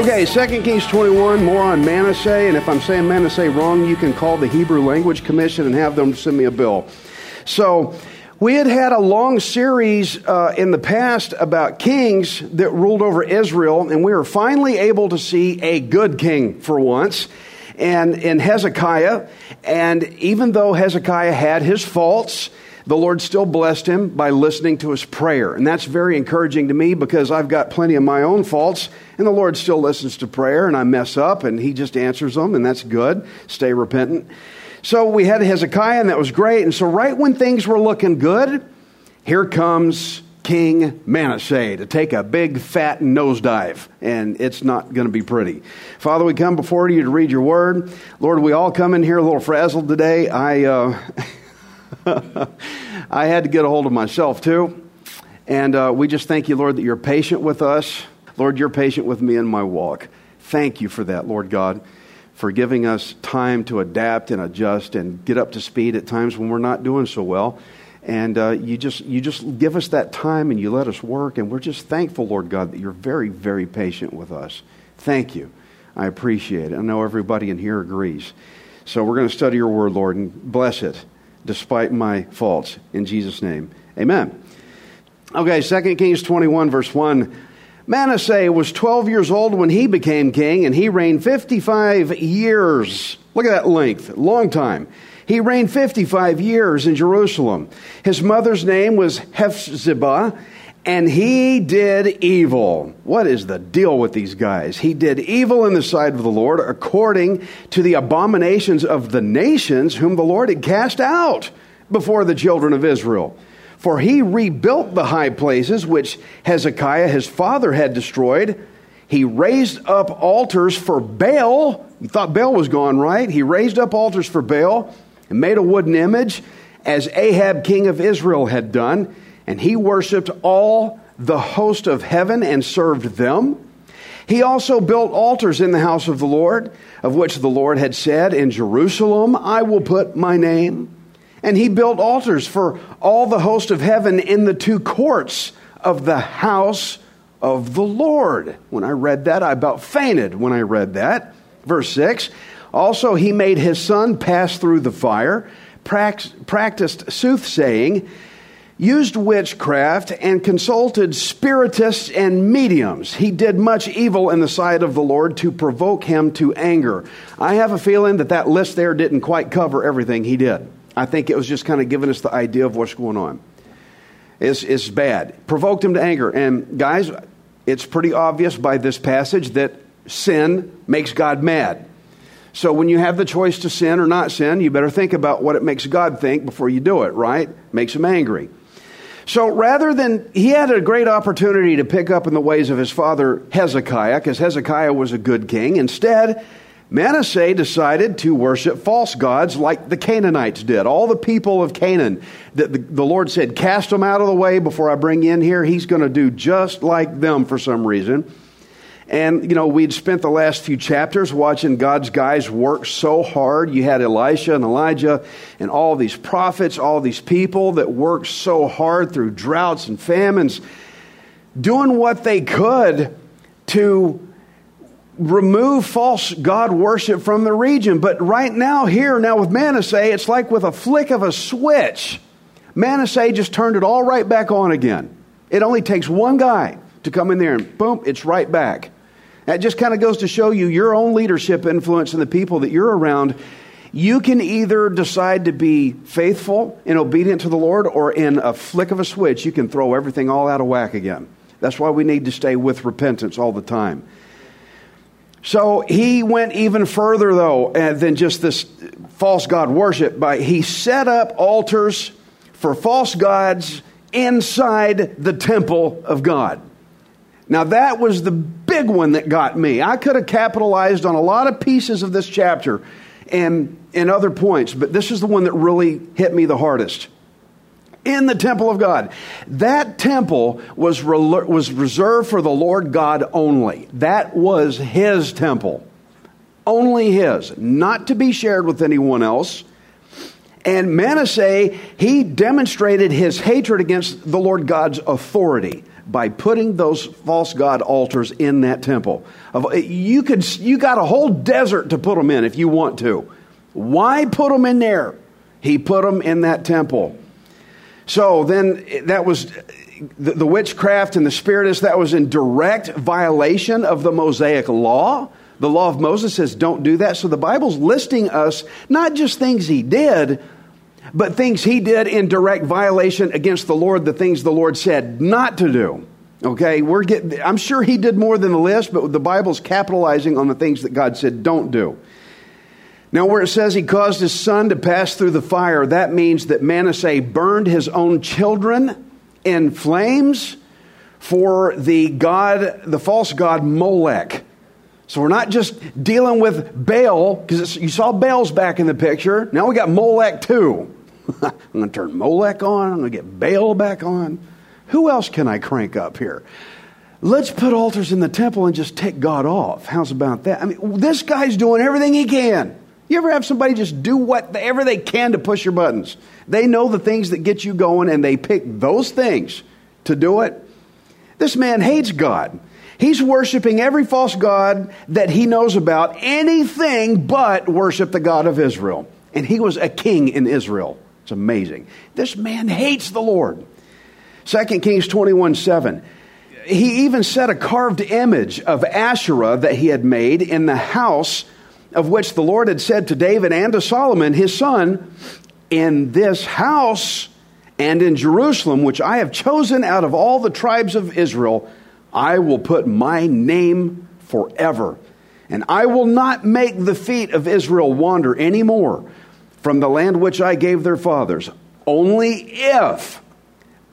Okay, 2 Kings 21, more on Manasseh. And if I'm saying Manasseh wrong, you can call the Hebrew Language Commission and have them send me a bill. So, we had had a long series uh, in the past about kings that ruled over Israel, and we were finally able to see a good king for once, and in Hezekiah. And even though Hezekiah had his faults, the Lord still blessed him by listening to his prayer. And that's very encouraging to me because I've got plenty of my own faults, and the Lord still listens to prayer, and I mess up, and he just answers them, and that's good. Stay repentant. So we had Hezekiah, and that was great. And so, right when things were looking good, here comes King Manasseh to take a big fat nosedive, and it's not going to be pretty. Father, we come before you to read your word. Lord, we all come in here a little frazzled today. I, uh, I had to get a hold of myself too. And uh, we just thank you, Lord, that you're patient with us. Lord, you're patient with me in my walk. Thank you for that, Lord God for giving us time to adapt and adjust and get up to speed at times when we're not doing so well. And uh, you just you just give us that time and you let us work, and we're just thankful, Lord God, that you're very very patient with us. Thank you. I appreciate it. I know everybody in here agrees. So we're going to study your word, Lord, and bless it despite my faults. In Jesus' name, Amen. Okay, 2 Kings 21, verse 1. Manasseh was 12 years old when he became king, and he reigned 55 years. Look at that length, long time. He reigned 55 years in Jerusalem. His mother's name was Hephzibah, and he did evil. What is the deal with these guys? He did evil in the sight of the Lord according to the abominations of the nations whom the Lord had cast out before the children of Israel. For he rebuilt the high places which Hezekiah his father had destroyed. He raised up altars for Baal. You thought Baal was gone, right? He raised up altars for Baal and made a wooden image, as Ahab king of Israel had done. And he worshiped all the host of heaven and served them. He also built altars in the house of the Lord, of which the Lord had said, In Jerusalem I will put my name. And he built altars for all the host of heaven in the two courts of the house of the Lord. When I read that, I about fainted when I read that. Verse 6 Also, he made his son pass through the fire, practiced soothsaying, used witchcraft, and consulted spiritists and mediums. He did much evil in the sight of the Lord to provoke him to anger. I have a feeling that that list there didn't quite cover everything he did. I think it was just kind of giving us the idea of what's going on. It's, it's bad. Provoked him to anger. And guys, it's pretty obvious by this passage that sin makes God mad. So when you have the choice to sin or not sin, you better think about what it makes God think before you do it, right? Makes him angry. So rather than, he had a great opportunity to pick up in the ways of his father Hezekiah, because Hezekiah was a good king. Instead, Manasseh decided to worship false gods like the Canaanites did. All the people of Canaan that the, the Lord said, cast them out of the way before I bring in here. He's going to do just like them for some reason. And, you know, we'd spent the last few chapters watching God's guys work so hard. You had Elisha and Elijah and all these prophets, all these people that worked so hard through droughts and famines, doing what they could to remove false God worship from the region. But right now, here, now with Manasseh, it's like with a flick of a switch. Manasseh just turned it all right back on again. It only takes one guy to come in there and boom, it's right back. That just kind of goes to show you your own leadership influence and the people that you're around You can either decide to be faithful and obedient to the Lord, or in a flick of a switch, you can throw everything all out of whack again. That's why we need to stay with repentance all the time. So he went even further, though, uh, than just this false god worship. By he set up altars for false gods inside the temple of God. Now that was the big one that got me. I could have capitalized on a lot of pieces of this chapter and and other points, but this is the one that really hit me the hardest. In the temple of God. That temple was, re- was reserved for the Lord God only. That was His temple. Only His. Not to be shared with anyone else. And Manasseh, he demonstrated his hatred against the Lord God's authority by putting those false god altars in that temple. You could you got a whole desert to put them in if you want to. Why put them in there? He put them in that temple. So then eh, that was the, the witchcraft and the spiritist, that was in direct violation of the Mosaic law. The law of Moses says don't do that. So the Bible's listing us not just things he did, but things he did in direct violation against the Lord, the things the Lord said not to do. Okay, we're getting, I'm sure he did more than the list, but the Bible's capitalizing on the things that God said don't do. Now, where it says he caused his son to pass through the fire, that means that Manasseh burned his own children in flames for the God, the false god Molech. So we're not just dealing with Baal, because you saw Baal's back in the picture. Now we got Molech too. I'm going to turn Molech on. I'm going to get Baal back on. Who else can I crank up here? Let's put altars in the temple and just take God off. How's about that? I mean, this guy's doing everything he can. You ever have somebody just do whatever they can to push your buttons? They know the things that get you going and they pick those things to do it. This man hates God. He's worshiping every false God that he knows about, anything but worship the God of Israel. And he was a king in Israel. It's amazing. This man hates the Lord. 2 Kings 21 7. He even set a carved image of Asherah that he had made in the house of which the Lord had said to David and to Solomon, his son, In this house and in Jerusalem, which I have chosen out of all the tribes of Israel, I will put my name forever. And I will not make the feet of Israel wander any more from the land which I gave their fathers, only if,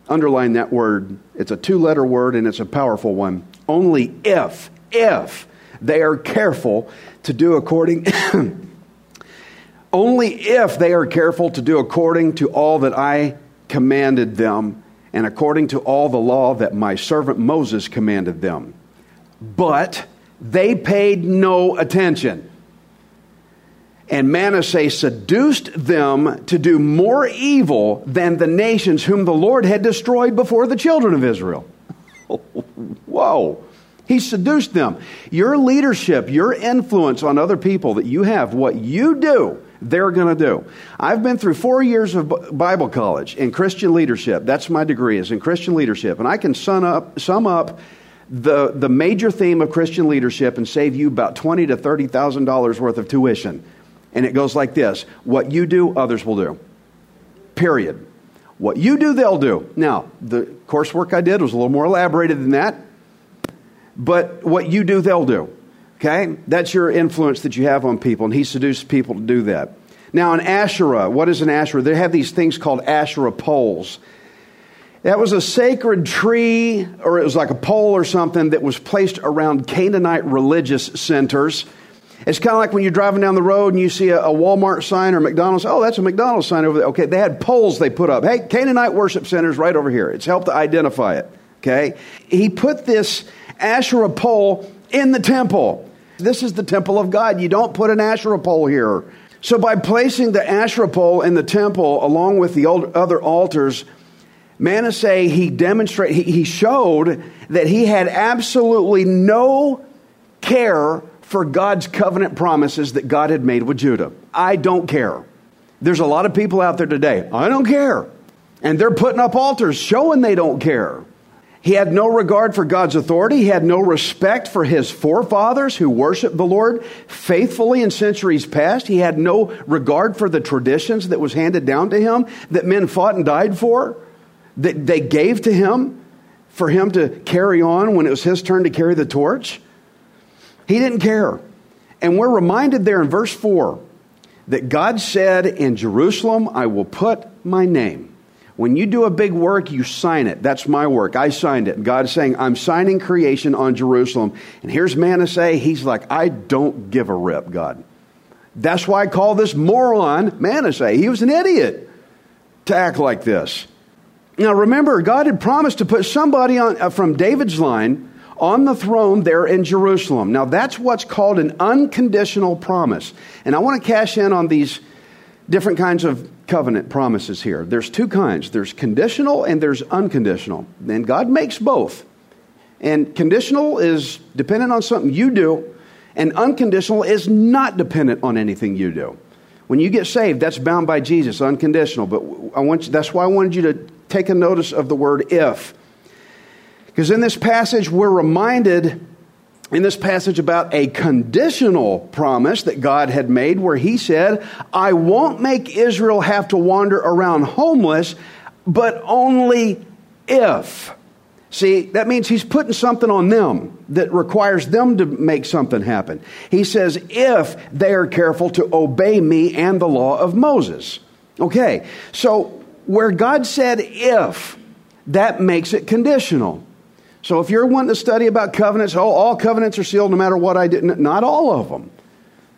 underline that word, it's a two letter word and it's a powerful one, only if, if they are careful to do according only if they are careful to do according to all that I commanded them and according to all the law that my servant Moses commanded them. But they paid no attention. And Manasseh seduced them to do more evil than the nations whom the Lord had destroyed before the children of Israel. Whoa. He seduced them. Your leadership, your influence on other people that you have, what you do, they're going to do. I've been through four years of Bible college in Christian leadership. That's my degree, is in Christian leadership. And I can sum up, sum up the, the major theme of Christian leadership and save you about twenty to $30,000 worth of tuition. And it goes like this What you do, others will do. Period. What you do, they'll do. Now, the coursework I did was a little more elaborated than that but what you do, they'll do. Okay? That's your influence that you have on people, and he seduced people to do that. Now, an Asherah, what is an Asherah? They have these things called Asherah poles. That was a sacred tree, or it was like a pole or something that was placed around Canaanite religious centers. It's kind of like when you're driving down the road and you see a, a, Walmart sign or McDonald's. Oh, that's a McDonald's sign over there. Okay, they had poles they put up. Hey, Canaanite worship centers right over here. It's helped to identify it. Okay, he put this Asherah pole in the temple. This is the temple of God. You don't put an Asherah pole here. So, by placing the Asherah pole in the temple along with the other altars, Manasseh, he demonstrated, he, he showed that he had absolutely no care for God's covenant promises that God had made with Judah. I don't care. There's a lot of people out there today, I don't care. And they're putting up altars showing they don't care. He had no regard for God's authority. He had no respect for his forefathers who worshiped the Lord faithfully in centuries past. He had no regard for the traditions that was handed down to him that men fought and died for, that they gave to him for him to carry on when it was his turn to carry the torch. He didn't care. And we're reminded there in verse 4 that God said, In Jerusalem I will put my name. When you do a big work, you sign it. That's my work. I signed it. God's saying, I'm signing creation on Jerusalem. And here's Manasseh. He's like, I don't give a rip, God. That's why I call this moron Manasseh. He was an idiot to act like this. Now remember, God had promised to put somebody on, uh, from David's line on the throne there in Jerusalem. Now that's what's called an unconditional promise. And I want to cash in on these different kinds of covenant promises here. There's two kinds there's conditional and there's unconditional. And God makes both. And conditional is dependent on something you do, and unconditional is not dependent on anything you do. When you get saved, that's bound by Jesus, unconditional. But I want you, that's why I wanted you to take a notice of the word if. Because in this passage, we're reminded in this passage about a conditional promise that God had made where he said, I won't make Israel have to wander around homeless, but only if. See, that means he's putting something on them that requires them to make something happen. He says, if they are careful to obey me and the law of Moses. Okay, so where God said if, that makes it conditional. So if you're wanting to study about covenants, oh, all covenants are sealed no matter what I did. Not all of them.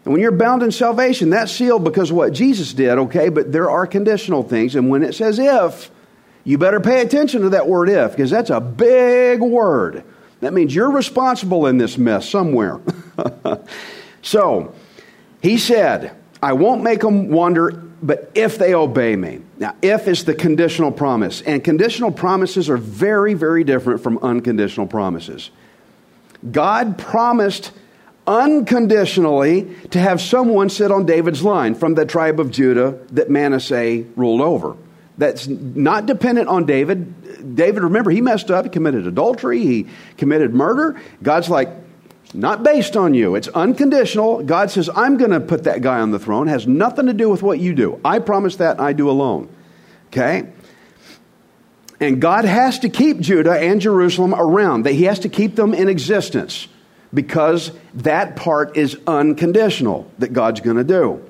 And when you're bound in salvation, that's sealed because of what Jesus did, okay? But there are conditional things. And when it says if, you better pay attention to that word if, because that's a big word. That means you're responsible in this mess somewhere. so, he said, I won't make them wander but if they obey me. Now, if is the conditional promise, and conditional promises are very, very different from unconditional promises. God promised unconditionally to have someone sit on David's line from the tribe of Judah that Manasseh ruled over. That's not dependent on David. David, remember, he messed up. He committed adultery. He committed murder. God's like, not based on you. It's unconditional. God says, I'm going to put that guy on the throne. It has nothing to do with what you do. I promise that, I do alone. Okay? And God has to keep Judah and Jerusalem around. that He has to keep them in existence because that part is unconditional that God's going to do.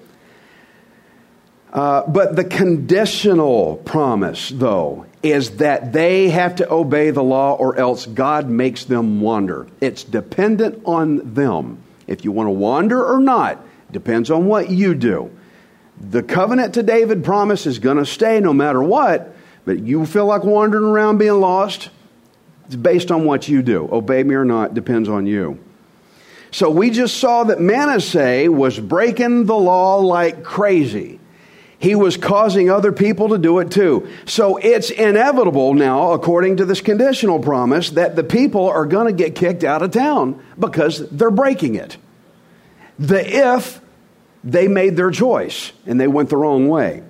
Uh, but the conditional promise, though, is that they have to obey the law or else God makes them wander. It's dependent on them. If you want to wander or not, depends on what you do. The covenant to David promise is going to stay no matter what, but you feel like wandering around being lost, it's based on what you do. Obey me or not depends on you. So we just saw that Manasseh was breaking the law like crazy he was causing other people to do it too. So it's inevitable now, according to this conditional promise, that the people are going to get kicked out of town because they're breaking it. The if they made their choice and they went the wrong way.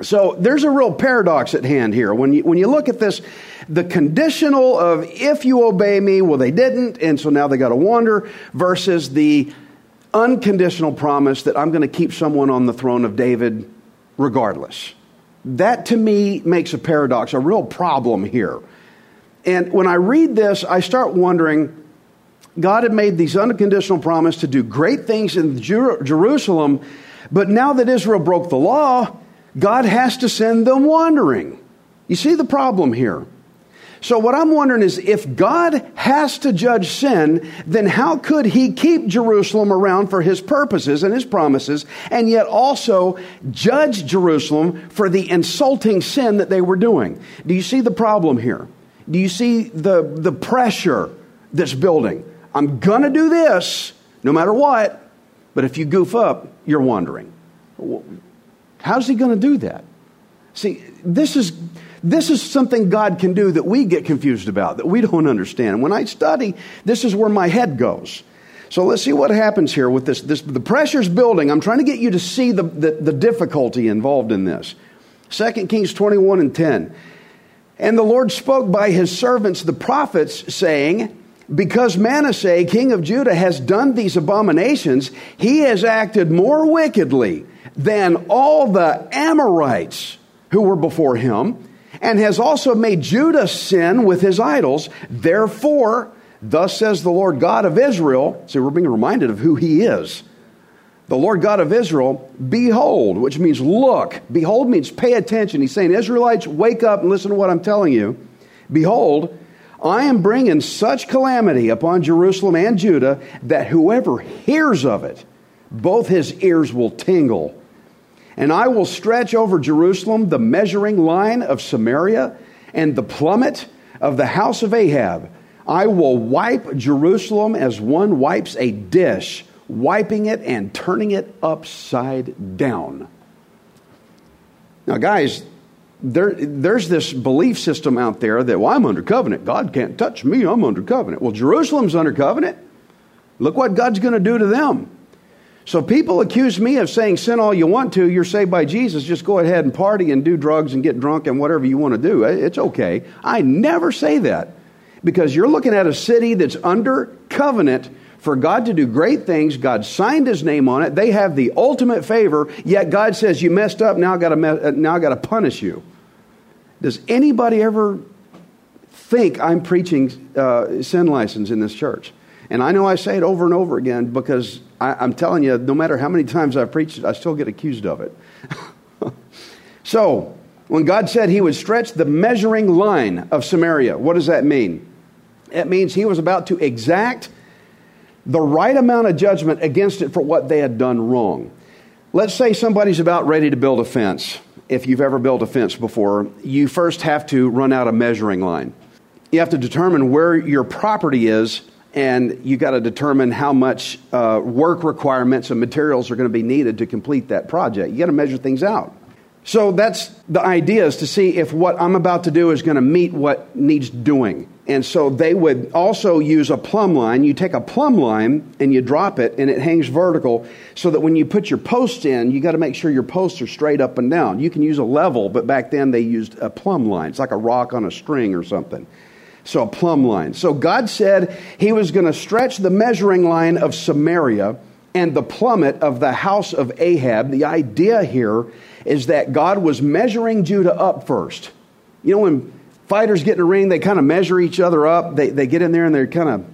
So there's a real paradox at hand here. When you, when you look at this, the conditional of if you obey me, well, they didn't, and so now they got to wander, versus the unconditional promise that I'm going to keep someone on the throne of David regardless. That to me makes a paradox, a real problem here. And when I read this, I start wondering God had made these unconditional promise to do great things in Jer- Jerusalem, but now that Israel broke the law, God has to send them wandering. You see the problem here. So, what I'm wondering is if God has to judge sin, then how could He keep Jerusalem around for His purposes and His promises, and yet also judge Jerusalem for the insulting sin that they were doing? Do you see the problem here? Do you see the, the pressure that's building? I'm going to do this no matter what, but if you goof up, you're wandering. How's He going to do that? See, this is this is something God can do that we get confused about, that we don't understand. When I study, this is where my head goes. So let's see what happens here with this. this the pressure's building. I'm trying to get you to see the, the, the difficulty involved in this. 2 Kings 21 and 10. And the Lord spoke by his servants, the prophets, saying, Because Manasseh, king of Judah, has done these abominations, he has acted more wickedly than all the Amorites who were before him, and has also made Judah sin with his idols. Therefore, thus says the Lord God of Israel, see, we're being reminded of who he is. The Lord God of Israel, behold, which means look. Behold means pay attention. He's saying, Israelites, wake up and listen to what I'm telling you. Behold, I am bringing such calamity upon Jerusalem and Judah that whoever hears of it, both his ears will tingle. And I will stretch over Jerusalem the measuring line of Samaria and the plummet of the house of Ahab. I will wipe Jerusalem as one wipes a dish, wiping it and turning it upside down. Now, guys, there, there's this belief system out there that, well, I'm under covenant. God can't touch me. I'm under covenant. Well, Jerusalem's under covenant. Look what God's going to do to them. So people accuse me of saying sin all you want to, you're saved by Jesus, just go ahead and party and do drugs and get drunk and whatever you want to do. It's okay. I never say that because you're looking at a city that's under covenant for God to do great things. God signed his name on it. They have the ultimate favor, yet God says you messed up, now I got to now I got to punish you. Does anybody ever think I'm preaching uh, sin license in this church? And I know I say it over and over again because I, am telling you, no matter how many times I've preached it, I still get accused of it. so, when God said he would stretch the measuring line of Samaria, what does that mean? It means he was about to exact the right amount of judgment against it for what they had done wrong. Let's say somebody's about ready to build a fence. If you've ever built a fence before, you first have to run out a measuring line. You have to determine where your property is and you got to determine how much uh, work requirements and materials are going to be needed to complete that project. You got to measure things out. So that's the idea is to see if what I'm about to do is going to meet what needs doing. And so they would also use a plumb line. You take a plumb line and you drop it and it hangs vertical so that when you put your posts in, you got to make sure your posts are straight up and down. You can use a level, but back then they used a plumb line. It's like a rock on a string or something. So a plumb line. So God said he was going to stretch the measuring line of Samaria and the plummet of the house of Ahab. The idea here is that God was measuring Judah up first. You know, when fighters get in a ring, they kind of measure each other up. They, they get in there and they're kind of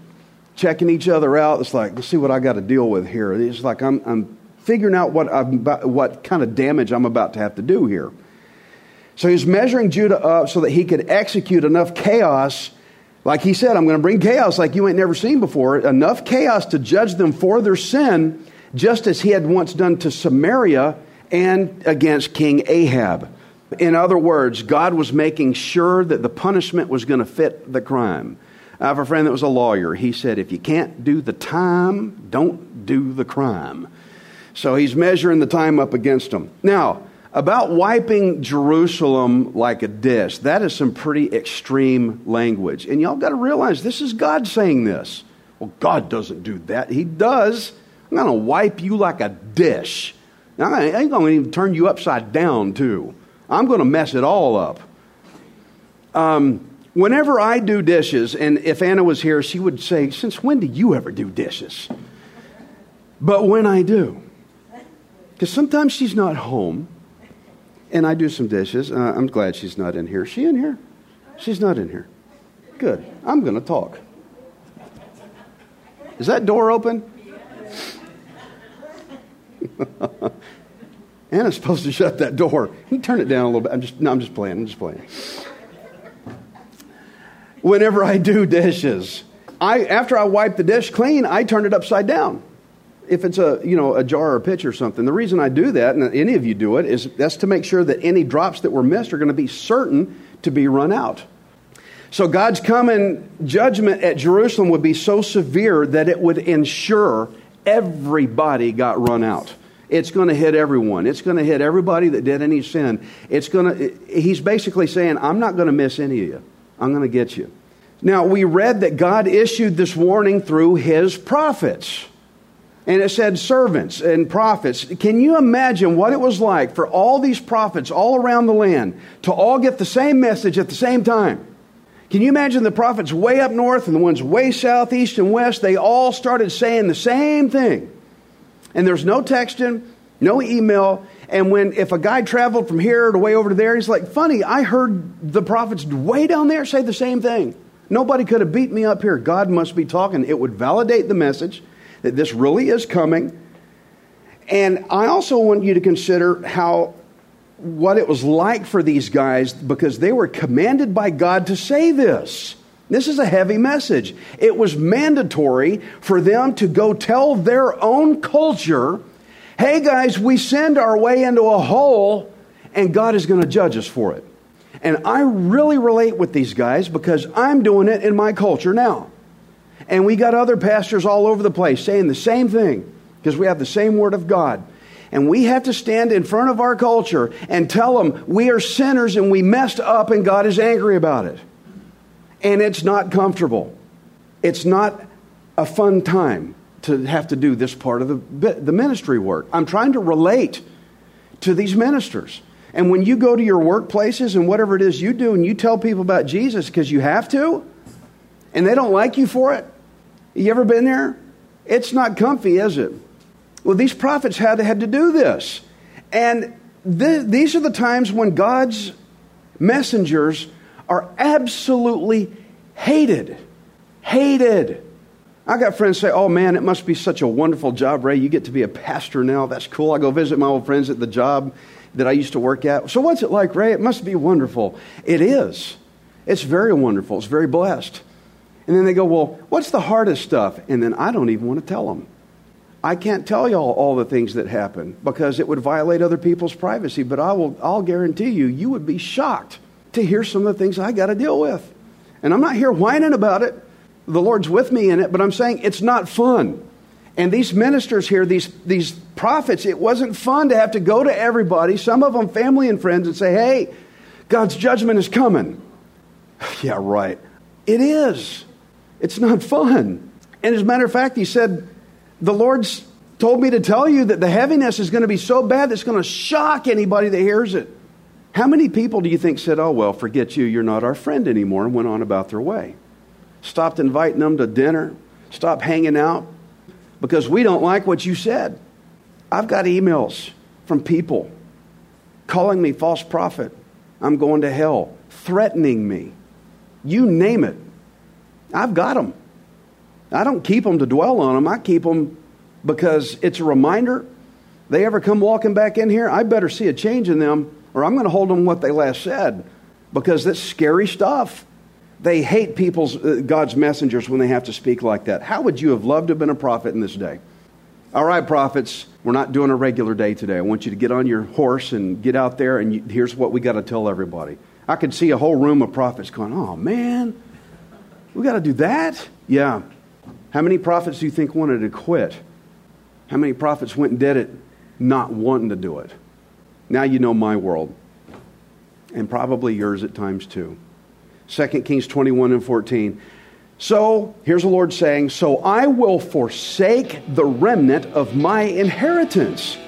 checking each other out. It's like, let's see what I got to deal with here. It's like I'm, I'm figuring out what, I'm, what kind of damage I'm about to have to do here. So he's measuring Judah up so that he could execute enough chaos like he said, I'm going to bring chaos like you ain't never seen before. Enough chaos to judge them for their sin, just as he had once done to Samaria and against King Ahab. In other words, God was making sure that the punishment was going to fit the crime. I have a friend that was a lawyer. He said, if you can't do the time, don't do the crime. So he's measuring the time up against them. Now, about wiping Jerusalem like a dish, that is some pretty extreme language. And y'all got to realize this is God saying this. Well, God doesn't do that. He does. I'm going to wipe you like a dish. Now, I ain't going to even turn you upside down, too. I'm going to mess it all up. Um, whenever I do dishes, and if Anna was here, she would say, Since when do you ever do dishes? But when I do, because sometimes she's not home and I do some dishes. Uh, I'm glad she's not in here. She in here? She's not in here. Good. I'm going to talk. Is that door open? Anna's supposed to shut that door. You turn it down a little bit. I'm just no, I'm just playing. I'm just playing. Whenever I do dishes, I after I wipe the dish clean, I turn it upside down if it's a you know a jar or a pitcher or something. The reason i do that and any of you do it is that's to make sure that any drops that were missed are going to be certain to be run out. So god's coming judgment at jerusalem would be so severe that it would ensure everybody got run out. It's going to hit everyone. It's going to hit everybody that did any sin. It's going to he's basically saying i'm not going to miss any of you. I'm going to get you. Now we read that god issued this warning through his prophets and it said servants and prophets. Can you imagine what it was like for all these prophets all around the land to all get the same message at the same time? Can you imagine the prophets way up north and the ones way south, east, and west? They all started saying the same thing. And there's no texting, no email. And when if a guy traveled from here to way over to there, he's like, funny, I heard the prophets way down there say the same thing. Nobody could have beat me up here. God must be talking. It would validate the message that this really is coming. And I also want you to consider how what it was like for these guys because they were commanded by God to say this. This is a heavy message. It was mandatory for them to go tell their own culture, hey guys, we send our way into a hole and God is going to judge us for it. And I really relate with these guys because I'm doing it in my culture now. And we got other pastors all over the place saying the same thing because we have the same word of God. And we have to stand in front of our culture and tell them we are sinners and we messed up and God is angry about it. And it's not comfortable. It's not a fun time to have to do this part of the, the ministry work. I'm trying to relate to these ministers. And when you go to your workplaces and whatever it is you do and you tell people about Jesus because you have to, and they don't like you for it, you ever been there? It's not comfy, is it? Well, these prophets had, had to do this. And th- these are the times when God's messengers are absolutely hated. Hated. I got friends say, Oh man, it must be such a wonderful job, Ray. You get to be a pastor now. That's cool. I go visit my old friends at the job that I used to work at. So, what's it like, Ray? It must be wonderful. It is. It's very wonderful. It's very blessed. And then they go, Well, what's the hardest stuff? And then I don't even want to tell them. I can't tell y'all all the things that happen because it would violate other people's privacy, but I will, I'll guarantee you, you would be shocked to hear some of the things I got to deal with. And I'm not here whining about it. The Lord's with me in it, but I'm saying it's not fun. And these ministers here, these, these prophets, it wasn't fun to have to go to everybody, some of them family and friends, and say, hey, God's judgment is coming. yeah, right. It is. It's not fun. And as a matter of fact, he said, the Lord's told me to tell you that the heaviness is going to be so bad that it's going to shock anybody that hears it. How many people do you think said, Oh, well, forget you, you're not our friend anymore, and went on about their way? Stopped inviting them to dinner, stopped hanging out because we don't like what you said. I've got emails from people calling me false prophet. I'm going to hell, threatening me. You name it. I've got them. I don't keep them to dwell on them. I keep them because it's a reminder. They ever come walking back in here, I better see a change in them, or I'm going to hold them what they last said because that's scary stuff. They hate people's uh, God's messengers when they have to speak like that. How would you have loved to have been a prophet in this day? All right, prophets, we're not doing a regular day today. I want you to get on your horse and get out there, and you, here's what we got to tell everybody. I could see a whole room of prophets going, "Oh man, we got to do that." Yeah, how many prophets do you think wanted to quit? How many prophets went and did it not wanting to do it? Now you know my world, and probably yours at times too. 2 Kings 21 and 14. So, here's the Lord saying, So I will forsake the remnant of my inheritance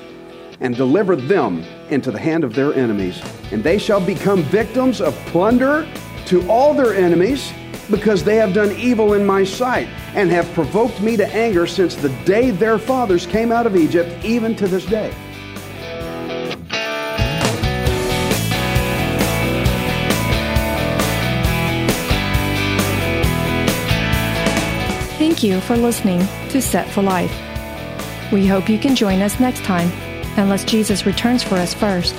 and deliver them into the hand of their enemies. And they shall become victims of plunder to all their enemies because they have done evil in my sight and have provoked me to anger since the day their fathers came out of Egypt, even to this day. Thank you for listening to Set for Life. We hope you can join us next time, unless Jesus returns for us first.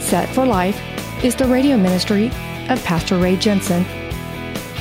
Set for Life is the radio ministry of Pastor Ray Jensen.